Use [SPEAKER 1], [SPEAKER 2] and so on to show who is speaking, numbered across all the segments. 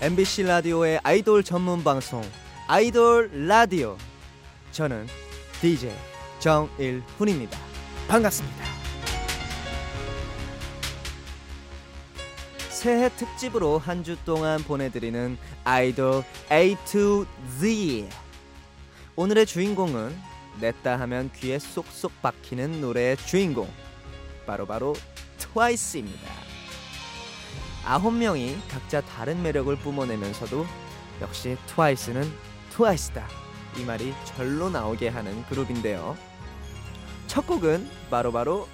[SPEAKER 1] MBC 라디오의 아이돌 전문 방송 아이돌 라디오 저는 DJ 정일훈입니다. 반갑습니다. 새해 특집으로 한 주 동안 보내드리는 아이돌 A to Z 오늘의 주인공은 냈다 하면 귀에 쏙쏙 박히는 노래의 주인공 바로바로 트와이스입니다. 아홉 명이 각자 다른 매력을 뿜어내면서도 역시 트와이스는 트와이스다. 이 말이 절로 나오게 하는 그룹인데요. 첫 곡은 바로바로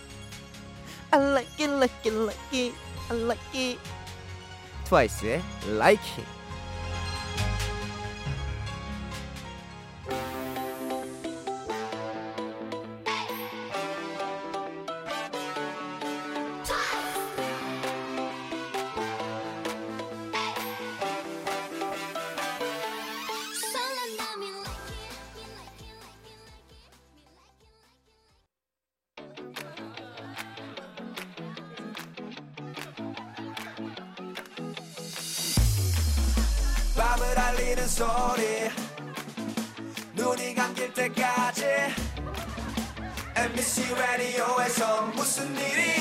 [SPEAKER 1] I like it like it like it I like it. 트와이스의 Like It
[SPEAKER 2] 알리는 소리. 눈이 감길 때까지. MBC 라디오에서 무슨 일이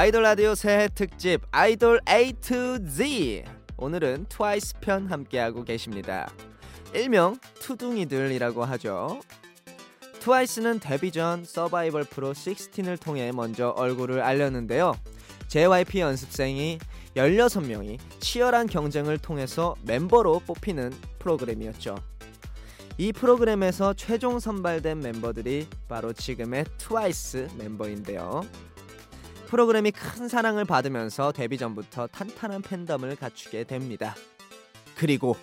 [SPEAKER 1] 아이돌 라디오 새해 특집 아이돌 A to Z 오늘은 트와이스 편 함께하고 계십니다. 일명 트둥이들이라고 하죠. 트와이스는 데뷔 전 서바이벌 프로 16을 통해 먼저 얼굴을 알렸는데요. JYP 연습생이 16명이 치열한 경쟁을 통해서 멤버로 뽑히는 프로그램이었죠. 이 프로그램에서 최종 선발된 멤버들이 바로 지금의 트와이스 멤버인데요. 프로그램이 큰 사랑을 받으면서 데뷔 전부터 탄탄한 팬덤을 갖추게 됩니다. 그리고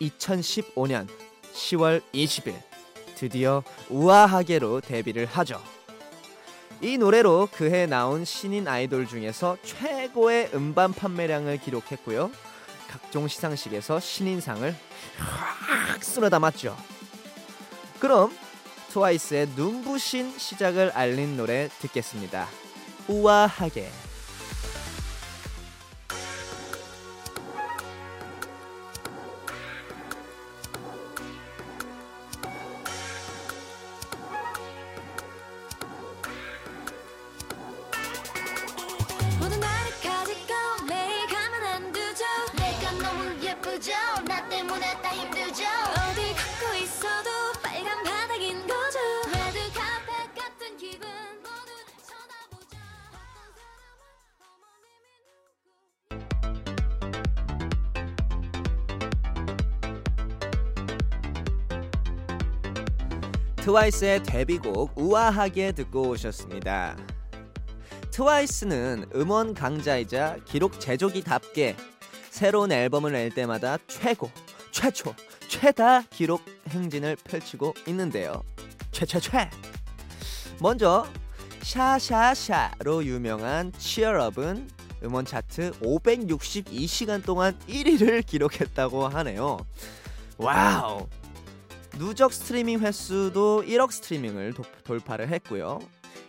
[SPEAKER 1] 2015년 10월 20일 드디어 우아하게로 데뷔를 하죠. 이 노래로 그해 나온 신인 아이돌 중에서 최고의 음반 판매량을 기록했고요. 각종 시상식에서 신인상을 확 쓸어 담았죠. 그럼 트와이스의 눈부신 시작을 알린 노래 듣겠습니다. 우아하게 트와이스의 데뷔곡 우아하게 듣고 오셨습니다. 트와이스는 음원 강자이자 기록 제조기답게 새로운 앨범을 낼 때마다 최고, 최초, 최다 기록 행진을 펼치고 있는데요. 최최최. 먼저 샤샤샤로 유명한 치얼업은 음원 차트 562시간 동안 1위를 기록했다고 하네요. Wow. 누적 스트리밍 횟수도 1억 스트리밍을 도- 돌파를 했고요.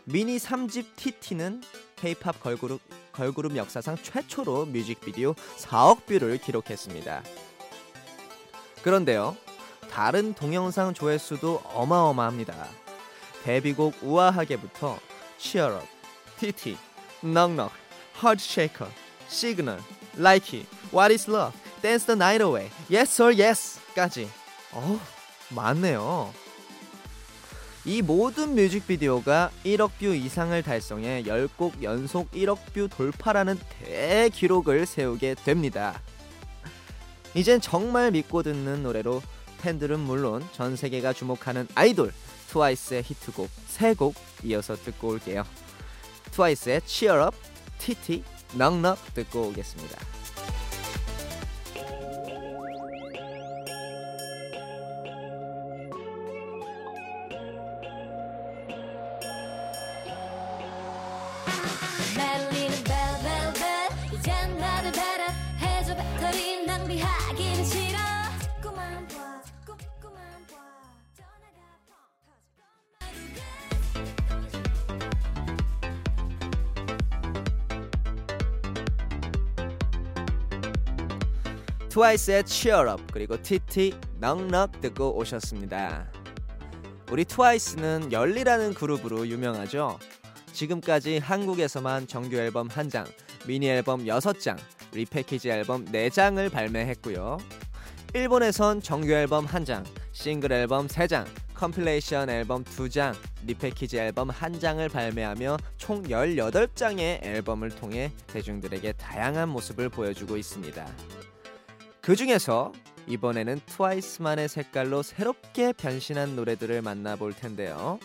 [SPEAKER 1] 미니 3집 TT는 K-팝 걸그룹, 걸그룹 역사상 최초로 뮤직비디오 4억 view를 기록했습니다. 그런데요, 다른 동영상 조회수도 어마어마합니다. 데뷔곡 우아하게부터 Up, TT, Shaker, Signal, Likey, What Is Love, Dance the Night Away, Yes or Yes까지. 어, 많네요. 이 모든 뮤직비디오가 1억 view 이상을 달성해 10곡 연속 1억 view 돌파라는 대기록을 세우게 됩니다. 이젠 정말 믿고 듣는 노래로 팬들은 물론 전 세계가 주목하는 아이돌 트와이스의 히트곡 3곡 이어서 듣고 올게요. 트와이스의 Cheer Up, TT, Knock 듣고 오겠습니다. 트와이스의 Cheer 그리고 TT Knock Knock 듣고 오셨습니다. 우리 트와이스는 열일하는 그룹으로 유명하죠. 지금까지 한국에서만 정규 앨범 한 장, 미니 앨범 6장, repackage 앨범 4장을 발매했고요. 일본에선 정규 앨범 한 장, 싱글 앨범 3장, compilation 앨범 2장, repackage 앨범 한 장을 발매하며 총 18장의 앨범을 통해 대중들에게 다양한 모습을 보여주고 있습니다. 그 중에서 이번에는 트와이스만의 색깔로 새롭게 변신한 노래들을 만나볼 텐데요.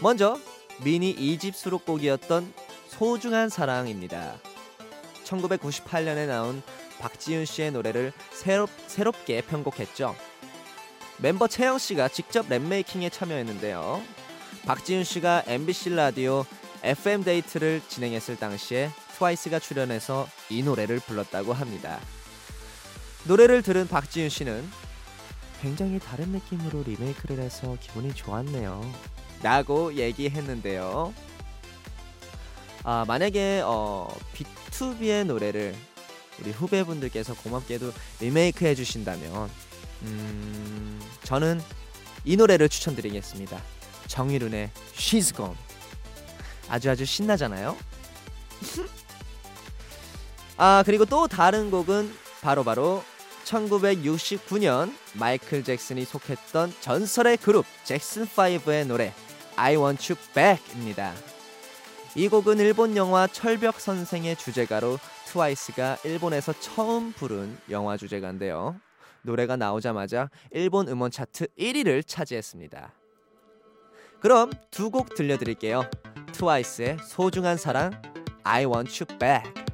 [SPEAKER 1] 먼저 미니 2집 수록곡이었던 소중한 사랑입니다. 1998년에 나온 박지윤 씨의 노래를 새롭, 새롭게 편곡했죠. 멤버 채영 씨가 직접 랩 making에 참여했는데요. 박지윤 씨가 MBC 라디오 FM 데이트를 진행했을 당시에 트와이스가 출연해서 이 노래를 불렀다고 합니다. 노래를 들은 박지윤 씨는 굉장히 다른 느낌으로 리메이크를 해서 기분이 좋았네요. 라고 얘기했는데요. 아, 만약에 어, B2B의 노래를 우리 후배분들께서 고맙게도 리메이크 해주신다면 음, 저는 이 노래를 추천드리겠습니다. 정일훈의 She's Gone. 아주 아주 신나잖아요. 아 그리고 또 다른 곡은 바로 바로 1969년 마이클 잭슨이 속했던 전설의 그룹 잭슨 5의 노래 I Want You Back입니다. 이 곡은 일본 영화 철벽 선생의 주제가로 트와이스가 일본에서 처음 부른 영화 주제가인데요. 노래가 나오자마자 일본 음원 차트 1위를 차지했습니다. 그럼 두 곡 들려드릴게요. 트와이스의 소중한 사랑 I Want You Back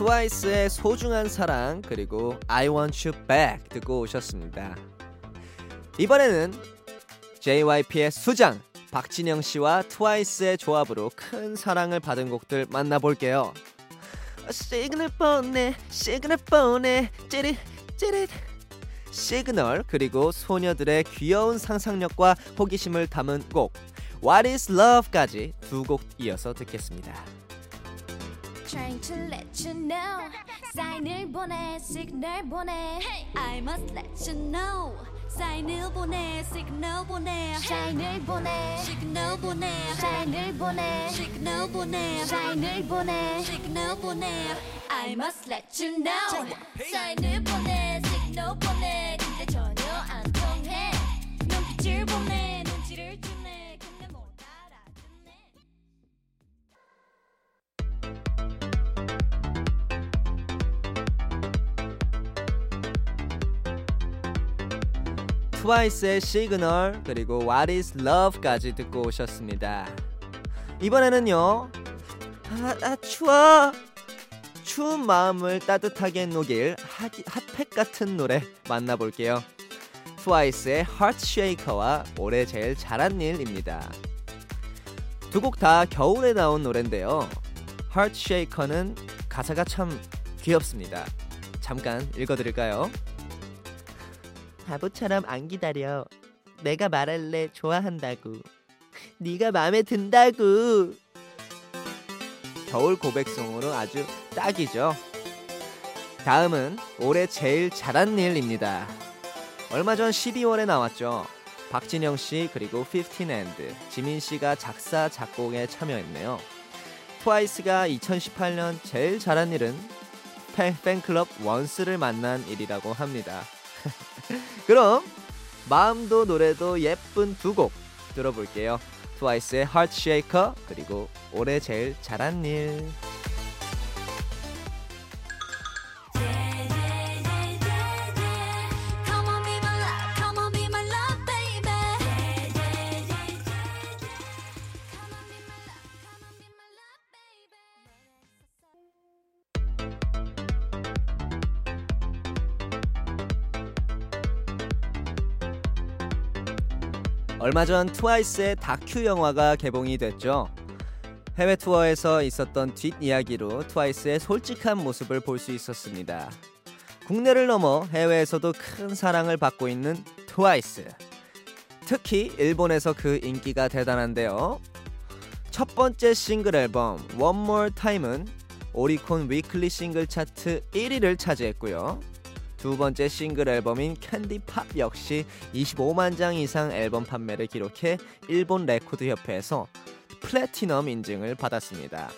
[SPEAKER 1] 트와이스의 소중한 사랑 그리고 I Want You Back 듣고 오셨습니다. 이번에는 JYP의 수장 박진영 씨와 트와이스의 조합으로 큰 사랑을 받은 곡들 만나볼게요. 시그널 보내, 시그널 보내, 찌릿 찌릿. 시그널 그리고 소녀들의 귀여운 상상력과 호기심을 담은 곡 What Is Love까지 두 곡 이어서 듣겠습니다.
[SPEAKER 3] Trying to let you know. 사인을 보내 시그널 보내. I must let you know. 사인을 보내 시그널 보내. 사인을 보내 시그널 보내. 사인을 보내 시그널 보내. 사인을 보내 시그널 보내. I must let you know. 사인을 보내 시그널 보내
[SPEAKER 1] 트와이스의 시그널 그리고 What Is Love까지 듣고 오셨습니다. 이번에는요. 아, 아 추워. 추운 마음을 따뜻하게 녹일 핫, 핫팩 같은 노래 만나볼게요. 트와이스의 Heart Shaker와 올해 제일 잘한 일입니다. 두 곡 다 겨울에 나온 노래인데요. Heart Shaker는 가사가 참 귀엽습니다. 잠깐 읽어드릴까요? 바보처럼 안 기다려. 내가 말할래 좋아한다고. 네가 마음에 든다고. 겨울 고백송으로 아주 딱이죠. 다음은 올해 제일 잘한 일입니다. 얼마 전 12월에 나왔죠. 박진영 씨 그리고 15&, 지민 씨가 작사 작곡에 참여했네요. 트와이스가 2018년 제일 잘한 일은 팬, 팬클럽 원스를 만난 일이라고 합니다. 그럼 마음도 노래도 예쁜 두 곡 들어볼게요. 트와이스의 Heart Shaker 그리고 올해 제일 잘한 일. 얼마 전 트와이스의 다큐 영화가 개봉이 됐죠. 해외 투어에서 있었던 뒷이야기로 트와이스의 솔직한 모습을 볼 수 있었습니다. 국내를 넘어 해외에서도 큰 사랑을 받고 있는 트와이스. 특히 일본에서 그 인기가 대단한데요. 첫 번째 싱글 앨범 One More Time은 오리콘 위클리 싱글 차트 1위를 차지했고요. 두 번째 싱글 앨범인 Candy Pop 역시 25만 장 이상 앨범 판매를 기록해 일본 레코드 협회에서 플래티넘 인증을 받았습니다.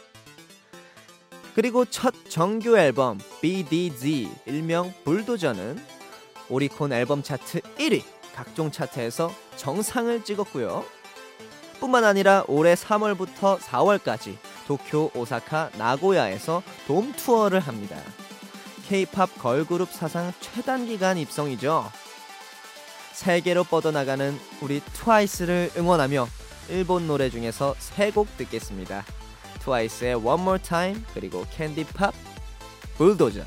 [SPEAKER 1] 그리고 첫 정규 앨범 BDZ 일명 불도저는 오리콘 앨범 차트 1위 각종 차트에서 정상을 찍었고요. 뿐만 아니라 올해 3월부터 4월까지 도쿄, 오사카, 나고야에서 돔 투어를 합니다. K-팝 걸그룹 사상 최단 기간 입성이죠. 세계로 뻗어나가는 우리 트와이스를 응원하며 일본 노래 중에서 세 곡 듣겠습니다. 트와이스의 One More Time 그리고 캔디 팝 불도저.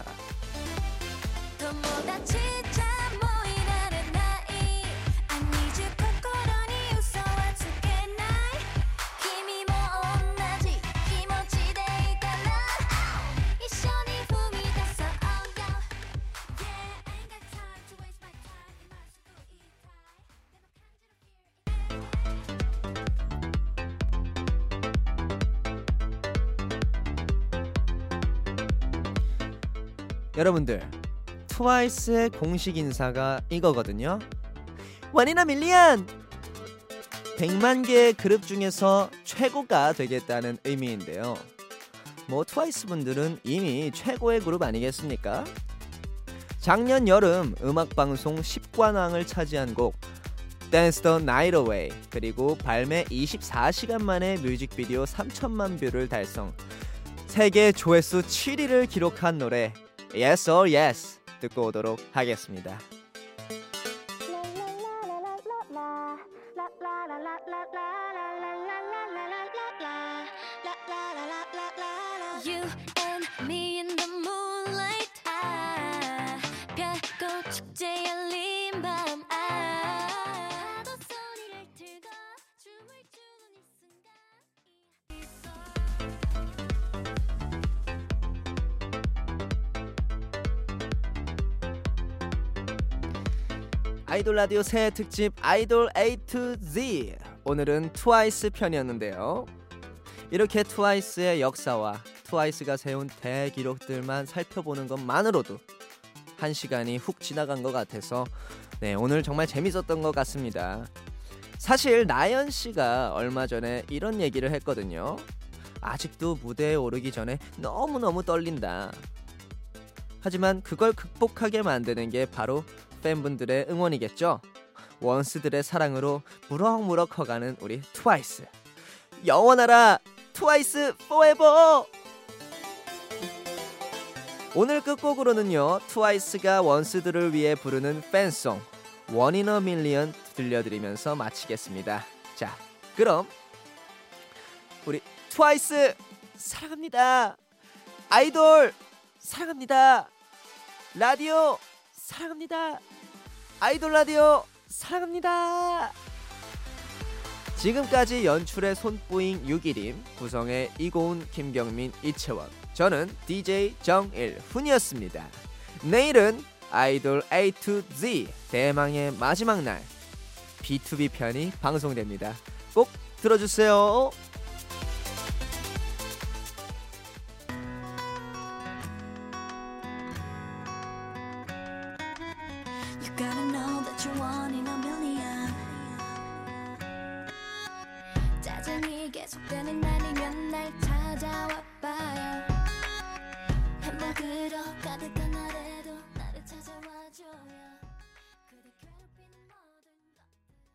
[SPEAKER 1] 여러분들 트와이스의 공식 인사가 이거거든요. One in a Million 100만 개의 그룹 중에서 최고가 되겠다는 의미인데요. 뭐 트와이스 분들은 이미 최고의 그룹 아니겠습니까? 작년 여름 음악 방송 10관왕을 차지한 곡 Dance the Night Away 그리고 발매 24시간 만에 뮤직비디오 3천만 뷰를 달성 세계 조회수 7위를 기록한 노래 Yes or Yes 듣고 오도록 하겠습니다. 아이돌 라디오 새 특집 아이돌 A to Z 오늘은 트와이스 편이었는데요. 이렇게 트와이스의 역사와 트와이스가 세운 대기록들만 살펴보는 것만으로도 한 시간이 훅 지나간 것 같아서 네 오늘 정말 재밌었던 것 같습니다. 사실 나연 씨가 얼마 전에 이런 얘기를 했거든요. 아직도 무대에 오르기 전에 너무 너무 떨린다. 하지만 그걸 극복하게 만드는 게 바로 팬분들의 응원이겠죠. 원스들의 사랑으로 무럭무럭 커가는 우리 트와이스. 영원하라 트와이스 포에버. 오늘 끝곡으로는요 트와이스가 원스들을 위해 부르는 팬송 One in a Million 들려드리면서 마치겠습니다. 자 그럼 우리 트와이스 사랑합니다. 아이돌 사랑합니다. 라디오 사랑합니다. 아이돌 라디오 사랑합니다. 지금까지 연출의 손뿌잉 6일임 구성의 이고은 김경민 이채원 저는 DJ 정일훈이었습니다. 내일은 아이돌 A to Z 대망의 마지막 날 B2B 편이 방송됩니다. 꼭
[SPEAKER 3] 들어주세요.